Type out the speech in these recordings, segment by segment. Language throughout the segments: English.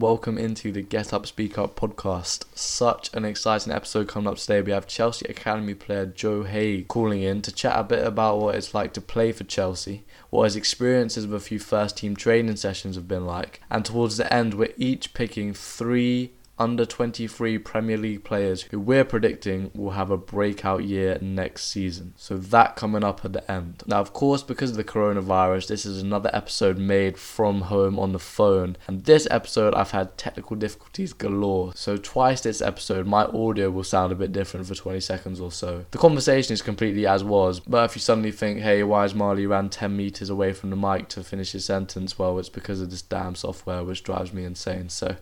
Welcome into the Get Up Speak Up podcast. Such an exciting episode coming up today. We have Chelsea Academy player Joe Haigh calling in to chat a bit about what it's like to play for Chelsea, what his experiences of a few first team training sessions have been like, and towards the end, we're each picking three under 23 Premier League players who we're predicting will have a breakout year next season. So that coming up at the end. Now, of course, because of the coronavirus, this is another episode made from home on the phone. And this episode, I've had technical difficulties galore. So twice this episode, my audio will sound a bit different for 20 seconds or so. The conversation is completely as was, but if you suddenly think, hey, why is Marley ran 10 meters away from the mic to finish his sentence? Well, it's because of this damn software, which drives me insane. So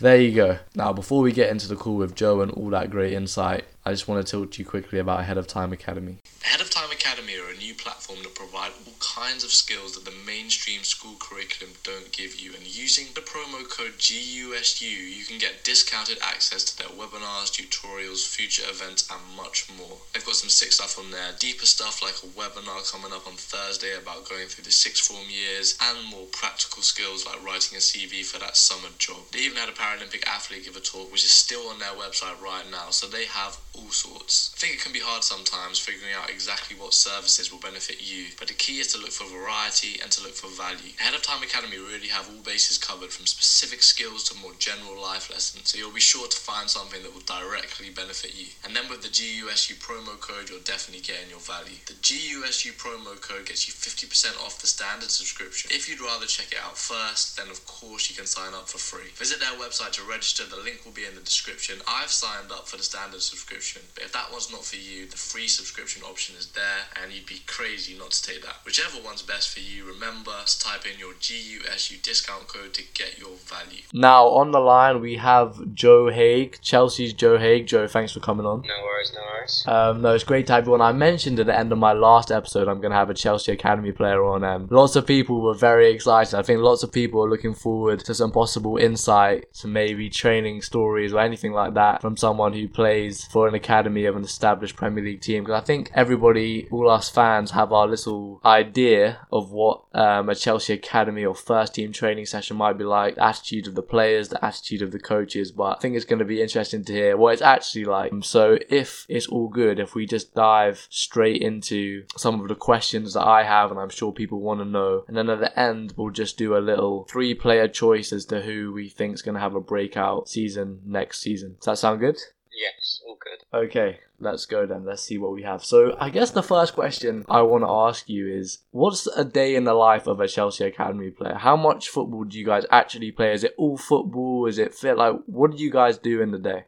there you go. Now, before we get into the call with Joe and all that great insight, I just want to talk to you quickly about Ahead of Time Academy. Ahead of Time Academy are a new platform that provide all kinds of skills that the mainstream school curriculum don't give you. And using the promo code GUSU, you can get discounted access to their webinars, tutorials, future events, and much more. They've got some sick stuff on there, deeper stuff like a webinar coming up on Thursday about going through the sixth form years, and more practical skills like writing a CV for that summer job. They even had a Paralympic athlete give a talk, which is still on their website right now. So they have all sorts. I think it can be hard sometimes figuring out exactly what services will benefit you, but the key is to look for variety and to look for value. Ahead of Time Academy really have all bases covered from specific skills to more general life lessons, so you'll be sure to find something that will directly benefit you. And then with the GUSU promo code, you're definitely getting your value. The GUSU promo code gets you 50% off the standard subscription. If you'd rather check it out first, then of course you can sign up for free. Visit their website to register, the link will be in the description. I've signed up for the standard subscription. But if that one's not for you, the free subscription option is there, and you'd be crazy not to take that. Whichever one's best for you, remember to type in your GUSU discount code to get your value. Now, on the line, we have Joe Haigh, Chelsea's Joe Haigh. Joe, thanks for coming on. No worries, no worries. Um, no, it's great to have you on. I mentioned at the end of my last episode, I'm going to have a Chelsea Academy player on. Um, lots of people were very excited. I think lots of people are looking forward to some possible insight, to maybe training stories or anything like that from someone who plays for an an academy of an established Premier League team because I think everybody, all us fans, have our little idea of what um, a Chelsea academy or first team training session might be like, the attitude of the players, the attitude of the coaches. But I think it's going to be interesting to hear what it's actually like. So if it's all good, if we just dive straight into some of the questions that I have, and I'm sure people want to know, and then at the end we'll just do a little three player choice as to who we think is going to have a breakout season next season. Does that sound good? Yes, all good. Okay, let's go then. Let's see what we have. So, I guess the first question I want to ask you is what's a day in the life of a Chelsea Academy player? How much football do you guys actually play? Is it all football? Is it fit? Like, what do you guys do in the day?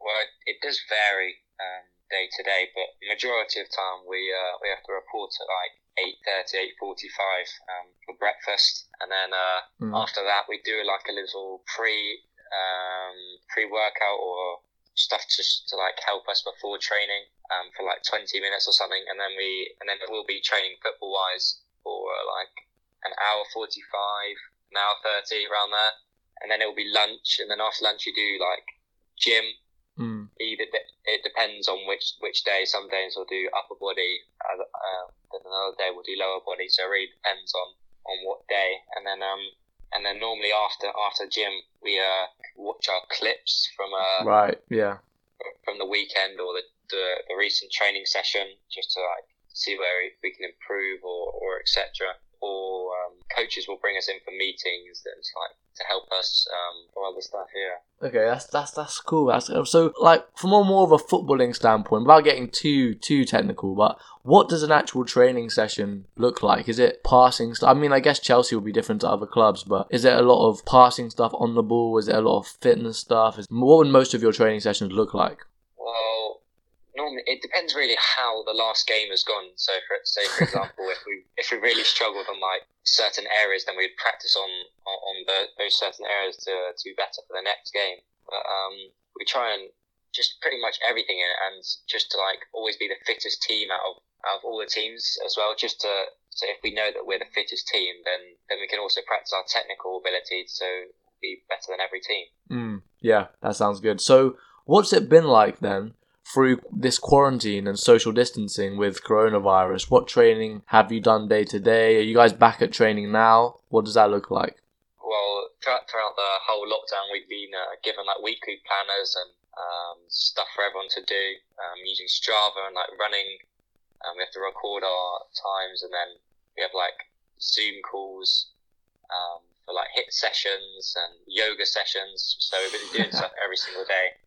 Well, it does vary um, day to day, but majority of time we uh, we have to report at like 8.30, 8.45 um, for breakfast. And then uh, mm. after that, we do like a little pre um, pre workout or stuff to, to like help us before training um, for like 20 minutes or something, and then we and then we'll be training football wise for like an hour 45, an hour 30 around there, and then it will be lunch, and then after lunch you do like gym. Mm. Either de- it depends on which which day. Some days we'll do upper body, uh, uh, then another day we'll do lower body. So it really depends on on what day, and then um and then normally after after gym we uh, watch our clips from uh right yeah. from the weekend or the, the, the recent training session just to like see where we can improve or or etc or um, coaches will bring us in for meetings like to help us um, for other stuff here. Okay, that's that's that's cool. That's so like from a more of a footballing standpoint, without getting too too technical, but what does an actual training session look like? Is it passing stuff? I mean, I guess Chelsea will be different to other clubs, but is there a lot of passing stuff on the ball? Is it a lot of fitness stuff? Is, what would most of your training sessions look like? Normally it depends really how the last game has gone. So, for say for example, if we if we really struggled on like certain areas, then we'd practice on on, on the, those certain areas to to be better for the next game. But um, we try and just pretty much everything in it, and just to like always be the fittest team out of out of all the teams as well. Just to so if we know that we're the fittest team, then then we can also practice our technical ability to be better than every team. Mm, yeah, that sounds good. So, what's it been like then? Through this quarantine and social distancing with coronavirus? What training have you done day to day? Are you guys back at training now? What does that look like? Well, throughout, the whole lockdown, we've been uh, given like weekly planners and um, stuff for everyone to do um, using Strava and like running. Um, we have to record our times and then we have like Zoom calls um, for like HIIT sessions and yoga sessions. So we've been doing stuff every single day.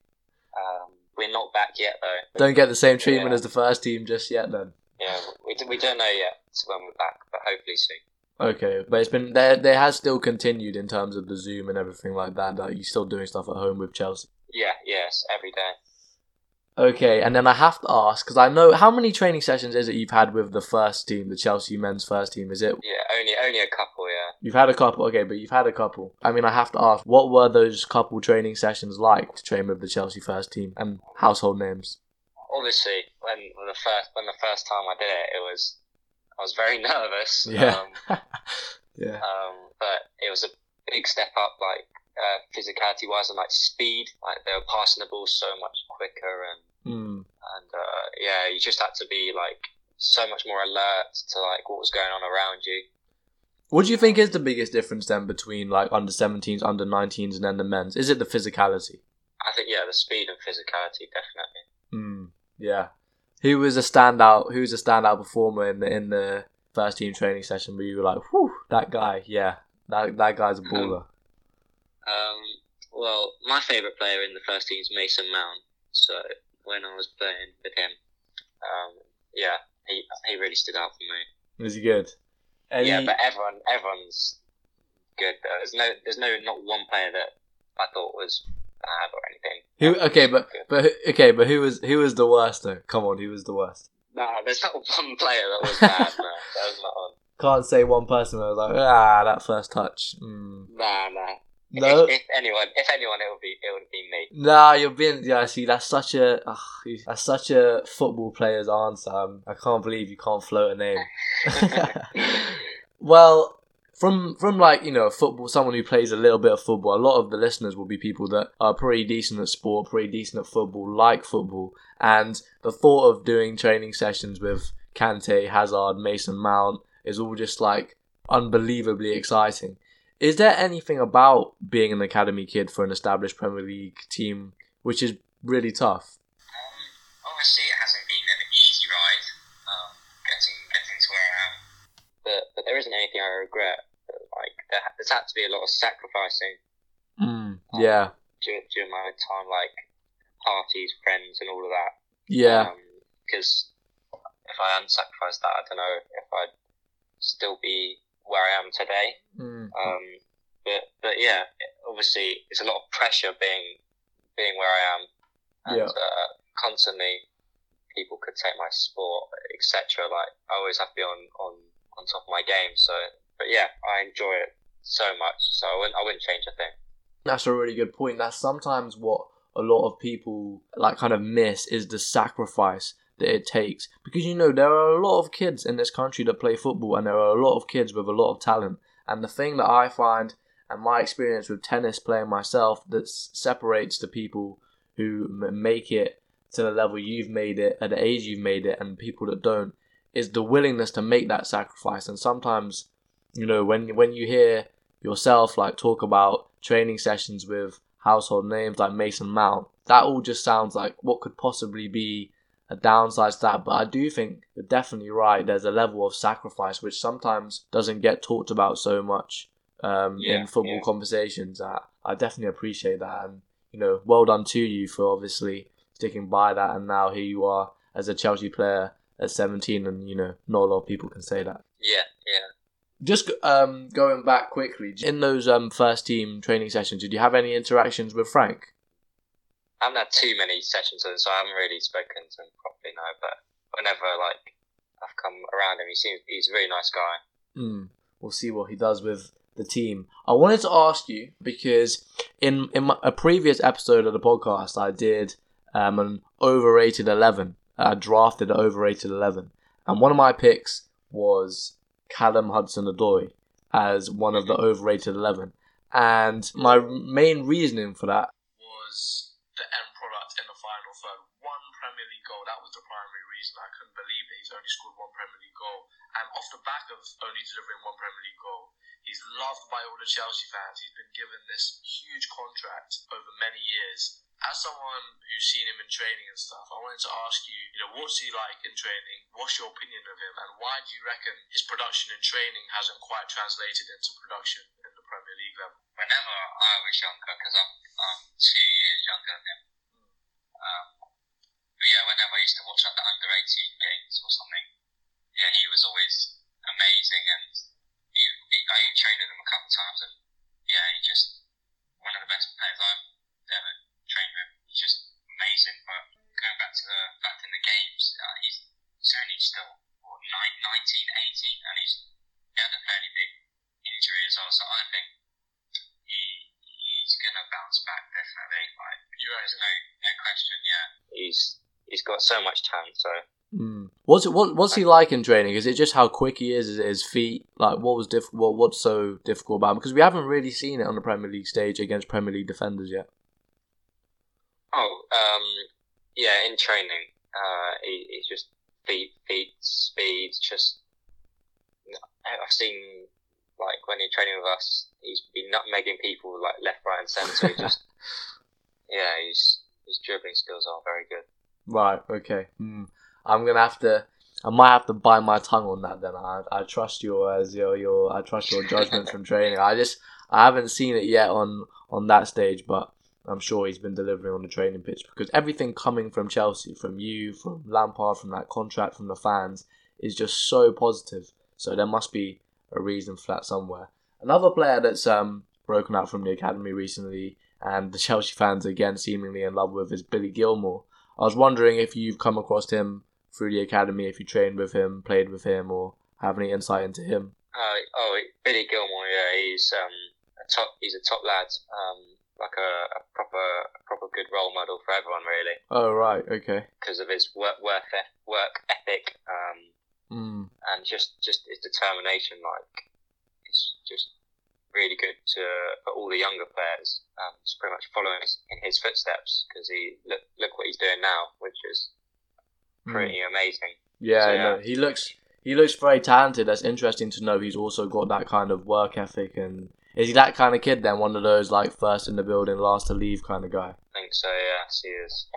Um, we're not back yet though. Don't get the same treatment Yeah. as the first team just yet, then. Yeah, we, we don't know yet when we're back, but hopefully soon. Okay, but it's been there. There has still continued in terms of the Zoom and everything like that. That you're still doing stuff at home with Chelsea. Yeah, yes, every day. Okay, and then I have to ask because I know how many training sessions is it you've had with the first team, the Chelsea men's first team? Is it Yeah, only only a couple. Yeah. you've had a couple? Okay, but you've had a couple. I mean, I have to ask, what were those couple training sessions like to train with the Chelsea first team and household names? Obviously, when, the first when the first time I did it, it was I was very nervous. Yeah. Um, Yeah. um, but it was a big step up, like uh, physicality wise and like speed. Like they were passing the ball so much quicker, and Mm. and uh, yeah, you just had to be like so much more alert to like what was going on around you. What do you think is the biggest difference then between like under 17s, under 19s, and then the men's? Is it the physicality? I think yeah, the speed and physicality definitely. Mm, yeah. Who was a standout? Who was a standout performer in the in the first team training session where you were like, "Whew, that guy, yeah, that that guy's a baller." Um, well, my favourite player in the first team is Mason Mount. So when I was playing with him, um, yeah, he he really stood out for me. Was he good? Any, Yeah, but everyone everyone's good. Though. There's no there's no not one player that I thought was bad or anything. who? Okay, but Good. but who- okay, but who was who was the worst though? Come on, who was the worst? No, there's not one player that was bad. no, there was not one. Can't say one person. I was like, ah, that first touch. Mm. Nah, nah. No, If, if anyone, if anyone, it would be it would be me. Nah, you're being yeah. See, that's such a ugh, that's such a football player's answer. Um, I can't believe you can't float a name. well, from from like you know football, someone who plays a little bit of football. A lot of the listeners will be people that are pretty decent at sport, pretty decent at football, like football, and the thought of doing training sessions with Kante, Hazard, Mason Mount is all just like unbelievably exciting. Is there anything about being an academy kid for an established Premier League team which is really tough? Um, obviously, it hasn't been an easy ride um, getting getting to where I am, but but there isn't anything I regret. Like there, there's had to be a lot of sacrificing Mm, yeah, during, during my time, like parties, friends, and all of that. yeah, Because if I hadn't sacrificed that, I don't know if I'd still be where I am today. mm, Um, but but yeah, obviously it's a lot of pressure being being where I am, and Yeah. uh, constantly people could take my sport, etc. Like I always have to be on on on top of my game. So, but yeah, I enjoy it so much. So I wouldn't I wouldn't change a thing. that's a really good point. That's sometimes what a lot of people like kind of miss is the sacrifice that it takes. Because you know there are a lot of kids in this country that play football and there are a lot of kids with a lot of talent. And the thing that i find and my experience with tennis playing myself that separates the people who make it to the level you've made it at the age you've made it and people that don't is the willingness to make that sacrifice. And sometimes you know when when you hear yourself like talk about training sessions with household names like Mason Mount that all just sounds like what could possibly be a downside to that but I do think you're definitely right there's a level of sacrifice which sometimes doesn't get talked about so much um, Yeah, in football yeah. conversations I, I definitely appreciate that and you know well done to you for obviously sticking by that and now here you are as a Chelsea player at 17 and you know not a lot of people can say that Yeah, yeah. just um, going back quickly, in those um, first team training sessions, did you have any interactions with Frank? I haven't had too many sessions with him, so I haven't really spoken to him properly now. But whenever like I've come around him, he seems he's a really nice guy. Mm, we'll see what he does with the team. I wanted to ask you because in in my, a previous episode of the podcast, I did um, an overrated eleven. I drafted an overrated eleven, and one of my picks was Callum Hudson-Odoi as one of the overrated eleven. And my main reasoning for that was the end product in the final third. One Premier League goal, that was the primary reason. I couldn't believe that he's only scored one Premier League goal and off the back of only delivering one Premier League goal, he's loved by all the Chelsea fans. He's been given this huge contract over many years. As someone who's seen him in training and stuff, I wanted to ask you, you know, what's he like in training? What's your opinion of him, and why do you reckon his production in training hasn't quite translated into production in the Premier League level? Whenever I was younger, because I'm, I'm two years younger than him, um, but yeah, whenever I used to watch like the under 18 games or something, yeah, he was always amazing and he, I even trained with him a couple of times and yeah, he just one of the best players I've ever trained with. He's just amazing. But going back to the fact in the games, uh, he's, he's only still what, 19, 18 and he's he had a fairly big injury as well. So I think he he's gonna bounce back definitely. Like You there's no no question. Yeah, he's he's got so much talent. So Mm. What's it, what what's he like in training? Is it just how quick he is? Is it his feet? Like what was diff- what what's so difficult about him? Because we haven't really seen it on the Premier League stage against Premier League defenders yet. oh um yeah, in training, uh, he, he's just feet feet speed. Just I've seen like when he's training with us, he's been nutmegging people like left, right, and centre. Just yeah, he's his dribbling skills are very good. Right. Okay. Hmm. I'm gonna have to. I might have to bite my tongue on that. Then I I trust your as your your I trust your judgment from training. I just I haven't seen it yet on on that stage, but I'm sure he's been delivering on the training pitch because everything coming from Chelsea, from you, from Lampard, from that contract, from the fans is just so positive. So there must be a reason for that somewhere. Another player that's um broken out from the academy recently, and the Chelsea fans again seemingly in love with is Billy Gilmour. I was wondering if you've come across him through the academy, if you trained with him, played with him, or have any insight into him. Uh, oh, Billy Gilmour, yeah, he's um a top. He's a top lad. Um, like a, a proper a proper good role model for everyone, really, Oh right, okay. because of his work work work ethic. Um, Mm. and just just his determination. Like it's just really good to for all the younger players um, to pretty much following in his, footsteps because he look look what he's doing now, which is Mm. pretty amazing. Yeah, So, no, he looks he looks very talented. That's interesting to know. He's also got that kind of work ethic, and is he that kind of kid? Then one of those like first in the building, last to leave kind of guy. I think so. Yes, he is.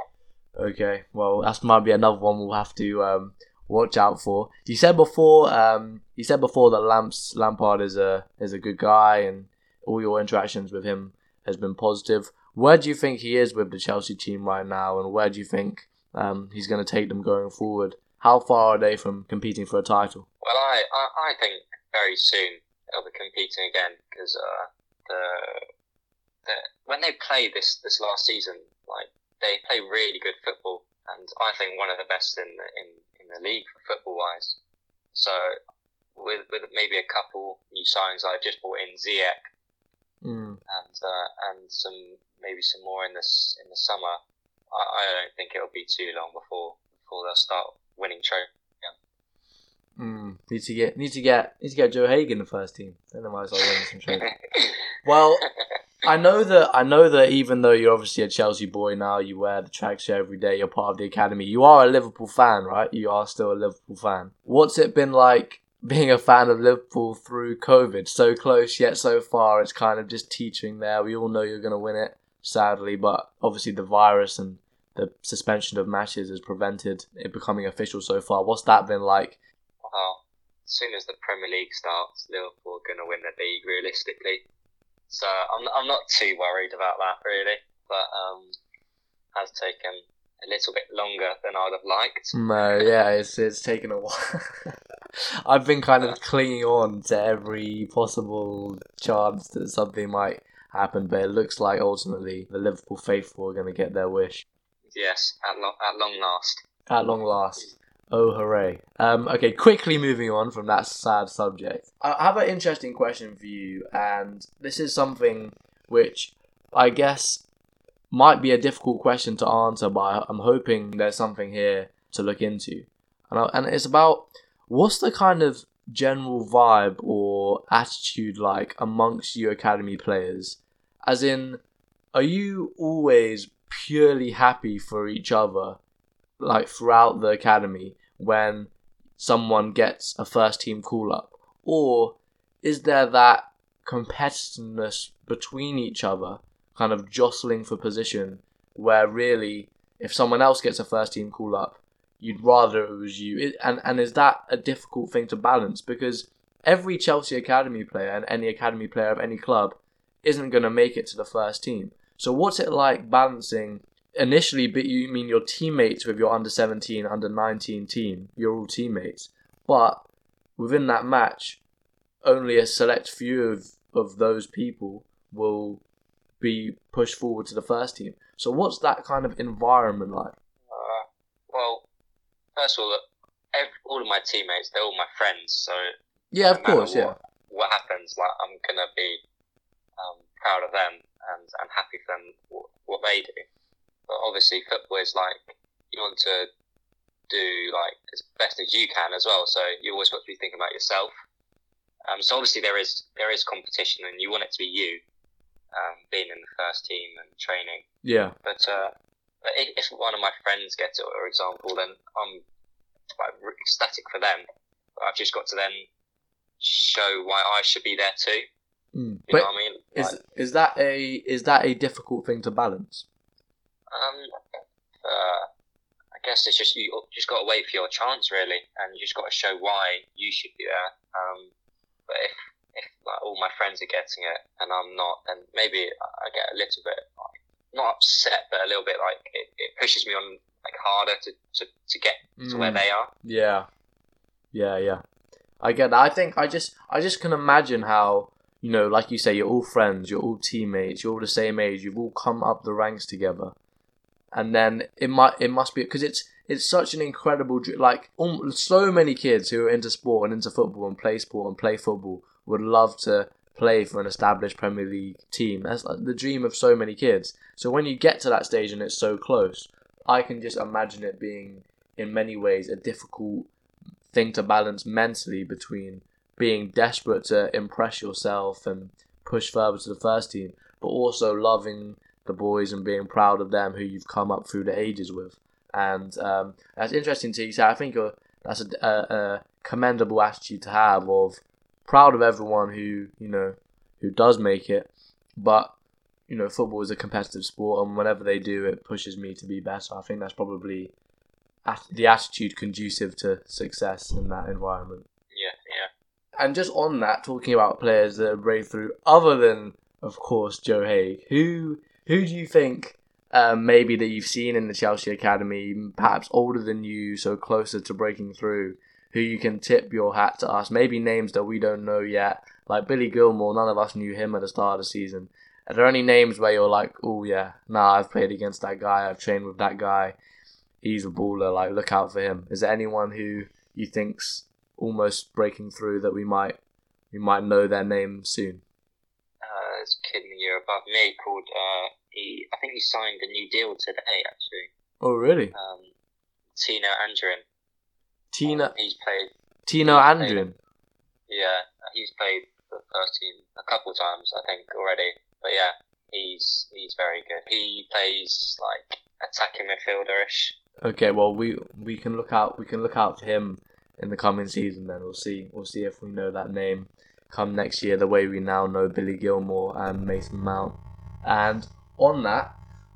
Okay, well that might be another one we'll have to um, watch out for. You said before, um, you said before that Lamps Lampard is a is a good guy, and all your interactions with him has been positive. Where do you think he is with the Chelsea team right now, and where do you think um, he's going to take them going forward? How far are they from competing for a title? Well, I, I, I think very soon they'll be competing again because uh, the, the when they played this this last season, like they play really good football, and I think one of the best in in in the league for football wise. So with with maybe a couple new signings, I just bought in Ziyech Mm. and uh, and some maybe some more in this in the summer. I, I don't think it'll be too long before before they'll start winning trophies. Mm. Need to get need to get need to get Joe Hagan in the first team. Then they might as well win some trophies. Well, I know that I know that even though you're obviously a Chelsea boy now, you wear the tracksuit every day. You're part of the academy. You are a Liverpool fan, right? You are still a Liverpool fan. What's it been like being a fan of Liverpool through COVID? So close yet so far. It's kind of just teetering there. We all know you're going to win it, sadly, but obviously the virus and the suspension of matches has prevented it becoming official so far. What's that been like? well, as soon as the Premier League starts, Liverpool are going to win the league realistically. So I'm I'm not too worried about that really, but um, has taken a little bit longer than I'd have liked. No, yeah, it's it's taken a while. I've been kind of clinging on to every possible chance that something might happen, but it looks like ultimately the Liverpool faithful are going to get their wish Yes, at long at long last. at long last. Oh, hooray! Um, okay, quickly moving on from that sad subject. I have an interesting question for you, and this is something which I guess might be a difficult question to answer, but I'm hoping there's something here to look into. And, I, and it's about what's the kind of general vibe or attitude like amongst you academy players? As in, are you always purely happy for each other, like throughout the academy, when someone gets a first team call up? Or is there that competitiveness between each other, kind of jostling for position, where really, if someone else gets a first team call up, you'd rather it was you? And, and is that a difficult thing to balance? Because every Chelsea Academy player and any Academy player of any club isn't going to make it to the first team. So, what's it like balancing initially, but you mean your teammates with your under 17, under 19 team, you're all teammates, but within that match, only a select few of, of those people will be pushed forward to the first team. So, what's that kind of environment like? Uh, well, first of all, every, all of my teammates, they're all my friends, so yeah, of no course, what, yeah. What happens, like I'm gonna be um, proud of them and, and happy for them what, what they do. But obviously, football is like you want to do like as best as you can as well. So you always got to be thinking about yourself. Um, so obviously there is there is competition, and you want it to be you, um, being in the first team and training. Yeah. But, uh, but if, one of my friends gets it, for example, then I'm like ecstatic for them. But I've just got to then show why I should be there too. Mm. You But know what I mean? is is that a is that a difficult thing to balance? Um, uh, I guess it's just you just got to wait for your chance, really, and you just got to show why you should be there. Um, but if if like all my friends are getting it and I'm not, then maybe I get a little bit like not upset, but a little bit like it, it pushes me on like harder to, to, to get to where Mm. they are. Yeah, yeah, yeah. I get that. I think I just I just can imagine how you know, like you say, you're all friends, you're all teammates, you're all the same age, you've all come up the ranks together, and then it might it must be because it's it's such an incredible like um, so many kids who are into sport and into football and play sport and play football would love to play for an established Premier League team. That's like the dream of so many kids. So when you get to that stage and it's so close, I can just imagine it being in many ways a difficult thing to balance mentally between being desperate to impress yourself and push further to the first team, but also loving the boys and being proud of them who you've come up through the ages with. And um, that's interesting to you say. I think uh, that's a, a, a commendable attitude to have of proud of everyone who you know who does make it, but you know football is a competitive sport, and whenever they do, it pushes me to be better. I think that's probably at- the attitude conducive to success in that environment. Yeah, yeah. And just on that, talking about players that have break through, other than of course Joe Haigh, who who do you think um, maybe that you've seen in the Chelsea academy, perhaps older than you, so closer to breaking through, who you can tip your hat to us? Maybe names that we don't know yet, like Billy Gilmour. None of us knew him at the start of the season. Are there any names where you're like, oh yeah, nah, I've played against that guy, I've trained with that guy, he's a baller. Like, look out for him. Is there anyone who you think's almost breaking through that we might we might know their name soon? Uh, there's a kid in the year above me called. Uh, he, I think he signed a new deal today. Actually, Oh really? um, Tino Anjorin. Tina Um, he's played. Tino he's played- Anjorin. Yeah, he's played the first team a couple times, I think already. But yeah, he's he's very good. He plays like attacking midfielder-ish. Okay, well we we can look out we can look out for him in the coming season. Then we'll see we'll see if we know that name come next year. The way we now know Billy Gilmour and Mason Mount. And on that,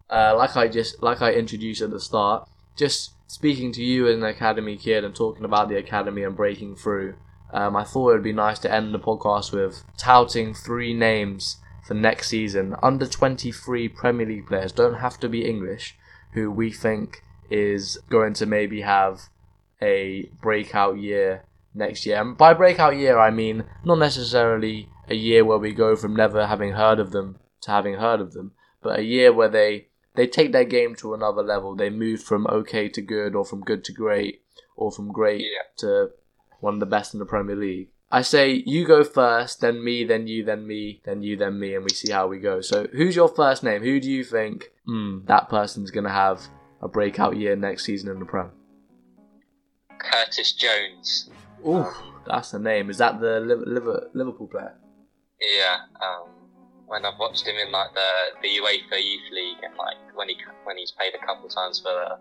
uh, like I just like I introduced at the start, just speaking to you as an academy kid and talking about the academy and breaking through. Um, I thought it would be nice to end the podcast with touting three names for next season. Under 23 Premier League players don't have to be English, who we think is going to maybe have a breakout year next year. And by breakout year, I mean not necessarily a year where we go from never having heard of them to having heard of them, but a year where they they take their game to another level. They move from okay to good, or from good to great, or from great Yeah. to one of the best in the Premier League. I say you go first, then me, then you, then me, then you, then me, and we see how we go. So, who's your first name? Who do you think mm, that person's going to have a breakout year next season in the Prem? Curtis Jones. Ooh, that's the name. Is that the Liv- Liv- Liverpool player? Yeah. Um, when I've watched him in like the the UEFA Youth League and like when he when he's played a couple times for the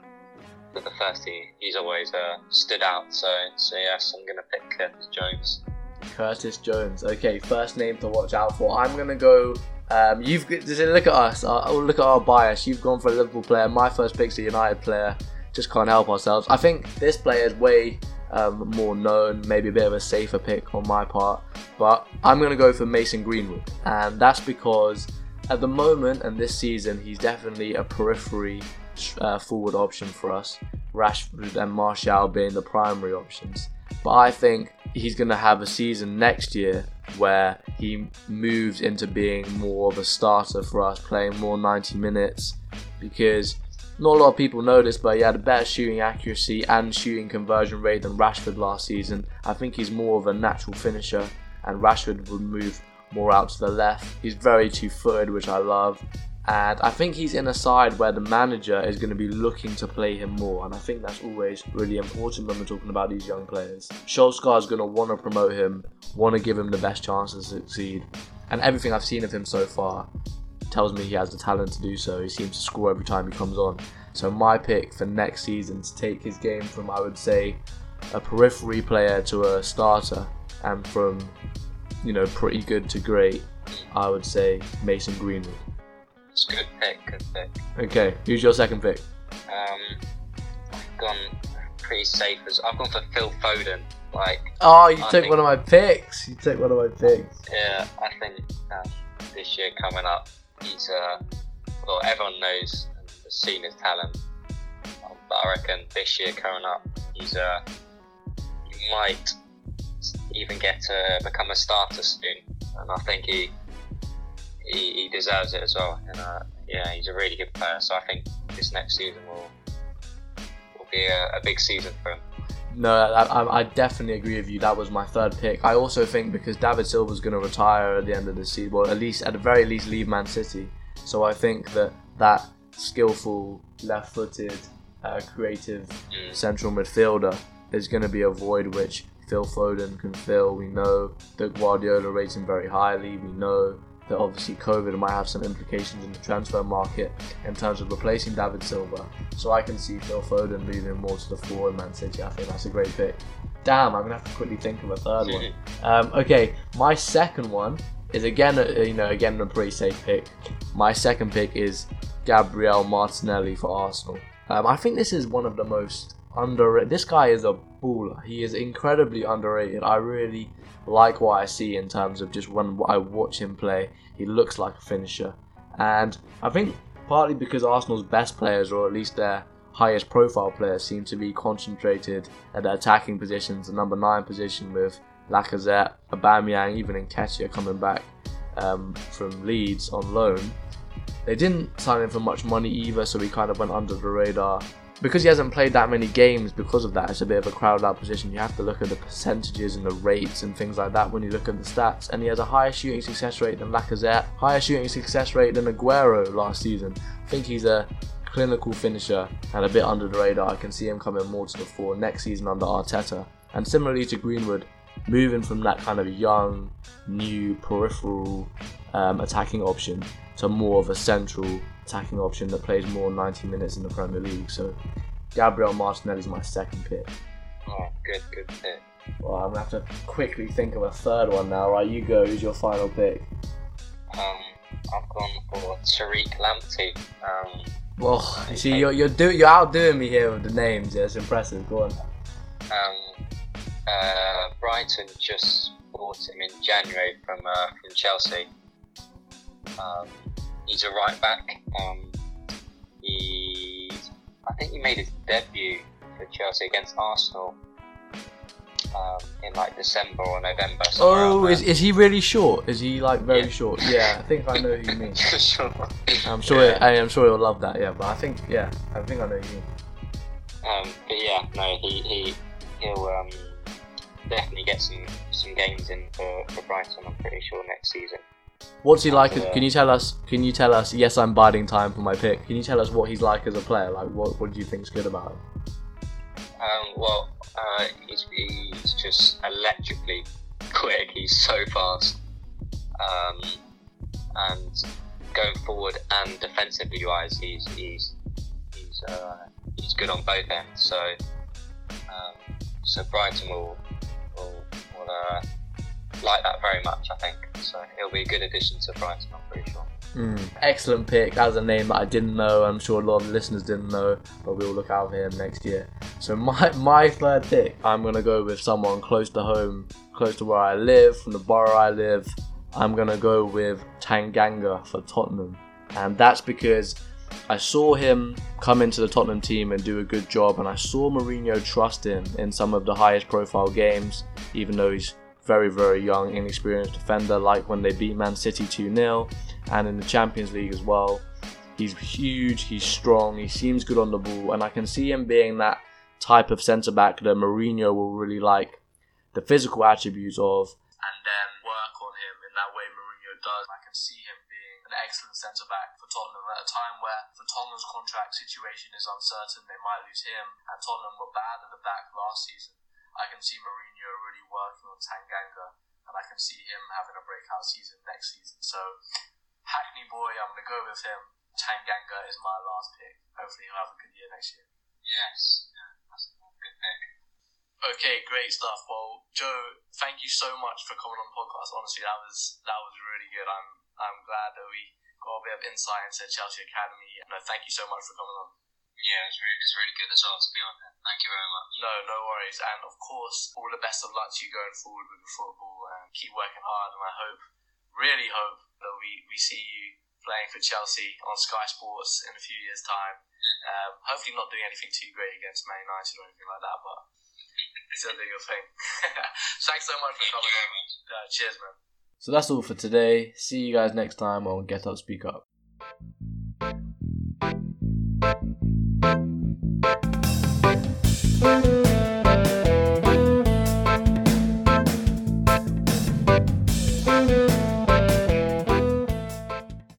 with the first team, he's always uh, stood out. So, so yes, I'm gonna pick Curtis Jones. Curtis Jones. Okay, first name to watch out for. I'm gonna go. Um, you've just look at us. Uh, look at our bias. You've gone for a Liverpool player. My first pick's a United player. Just can't help ourselves. I think this player is way um, more known, maybe a bit of a safer pick on my part. But I'm going to go for Mason Greenwood, and that's because at the moment and this season, he's definitely a periphery uh, forward option for us. Rashford and Martial being the primary options. But I think he's going to have a season next year where he moves into being more of a starter for us, playing more 90 minutes because not a lot of people know this, but he had a better shooting accuracy and shooting conversion rate than Rashford last season. I think he's more of a natural finisher, and Rashford would move more out to the left. He's very two footed, which I love. And I think he's in a side where the manager is going to be looking to play him more. And I think that's always really important when we're talking about these young players. Solskjaer is going to want to promote him, want to give him the best chance to succeed. And everything I've seen of him so far tells me he has the talent to do so. He seems to score every time he comes on. So my pick for next season to take his game from I would say a periphery player to a starter and from you know pretty good to great, I would say Mason Greenwood. It's good pick, good pick. Okay, who's your second pick? Um, I've gone pretty safe as I've gone for Phil Foden. Like, oh, you I took think, one of my picks. You took one of my picks. Yeah, I think uh, this year coming up, he's uh, well, everyone knows and has seen his talent. Um, but I reckon this year coming up, he's uh, he might even get to become a starter soon, and I think he he, he deserves it as well. And uh, yeah, he's a really good player. So I think this next season will will be a, a big season for him. No, I, I, definitely agree with you. That was my third pick. I also think because David Silva's going to retire at the end of the season, well, at least at the very least leave Man City. So I think that that skillful, left-footed, uh, creative mm. central midfielder is going to be a void which Phil Foden can fill. We know that Guardiola rates him very highly. We know that obviously COVID might have some implications in the transfer market in terms of replacing David Silva. So I can see Phil Foden moving more to the floor in Man City. I think that's a great pick. Damn, I'm gonna have to quickly think of a third one. Um, okay, my second one is again, a, you know, again a pretty safe pick. My second pick is Gabriel Martinelli for Arsenal. Um, I think this is one of the most underrated. This guy is a baller. He is incredibly underrated. I really like what I see in terms of just when I watch him play. He looks like a finisher, and I think partly because Arsenal's best players, or at least their highest profile players, seem to be concentrated at the attacking positions, the number nine position with Lacazette, Aubameyang, even Nketiah coming back um, from Leeds on loan. They didn't sign him for much money either, so he kind of went under the radar because he hasn't played that many games because of that it's a bit of a crowded out position. You have to look at the percentages and the rates and things like that when you look at the stats. And he has a higher shooting success rate than Lacazette higher shooting success rate than Aguero last season. I think he's a clinical finisher and a bit under the radar. I can see him coming more to the fore next season under Arteta. And similarly to Greenwood moving from that kind of young new peripheral um, attacking option to more of a central attacking option that plays more 90 minutes in the Premier League. So Gabriel Martinelli is my second pick. Oh, good, good pick. Well, I'm gonna have to quickly think of a third one now. Right, you go. Who's your final pick? Um, I've gone for Tariq Lamptey. Um, well, you see, you're you're, do, you're outdoing me here with the names. Yeah, it's impressive. Go on. Um, uh, Brighton just bought him in January from uh, from Chelsea. Um, he's a right back. Um, he, I think he made his debut for Chelsea against Arsenal um, in like December or November. Oh, is, is he really short? Is he like very yeah. short? Yeah, I think I know who you mean. sure. I'm sure. Yeah. I am sure he'll love that. Yeah, but I think yeah, I think I know who you mean. Um, but yeah, no, he he he'll um, definitely get some some games in for, for Brighton. I'm pretty sure next season. What's he like? Can you tell us? Can you tell us? Yes, I'm biding time for my pick. Can you tell us what he's like as a player? Like, what what do you think's good about him? Um, well, uh, he's, he's just electrically quick. He's so fast, um, and going forward and defensively wise, he's he's he's uh, he's good on both ends. So um, so Brighton will will, will uh, like that very much. I think so. He'll be a good addition to Brighton. I'm pretty sure. Mm, excellent pick. That was a name that I didn't know. I'm sure a lot of listeners didn't know, but we'll look out for him next year. So my my third pick, I'm gonna go with someone close to home, close to where I live, from the borough I live. I'm gonna go with Tanganga for Tottenham, and that's because I saw him come into the Tottenham team and do a good job, and I saw Mourinho trust him in some of the highest profile games, even though he's very, very young, inexperienced defender, like when they beat Man City 2 0 and in the Champions League as well. He's huge, he's strong, he seems good on the ball, and I can see him being that type of centre back that Mourinho will really like the physical attributes of and then work on him in that way Mourinho does. I can see him being an excellent centre back for Tottenham at a time where Tottenham's contract situation is uncertain, they might lose him, and Tottenham were bad at the back last season. I can see Mourinho really working on Tanganga, and I can see him having a breakout season next season. So Hackney boy, I'm going to go with him. Tanganga is my last pick. Hopefully, he'll have a good year next year. Yes, yeah, that's a good pick. Okay, great stuff. Well, Joe, thank you so much for coming on the podcast. Honestly, that was that was really good. I'm I'm glad that we got a bit of insight into Chelsea Academy. No, thank you so much for coming on. Yeah, it's really, it's really good as well to be on here. Thank you very much. No, no worries. And of course, all the best of luck to you going forward with the football and keep working hard. And I hope, really hope, that we, we see you playing for Chelsea on Sky Sports in a few years' time. Um, hopefully, not doing anything too great against Man United or anything like that, but it's a bigger thing. Thanks so much for coming on. Uh, cheers, man. So that's all for today. See you guys next time on Get Up Speak Up.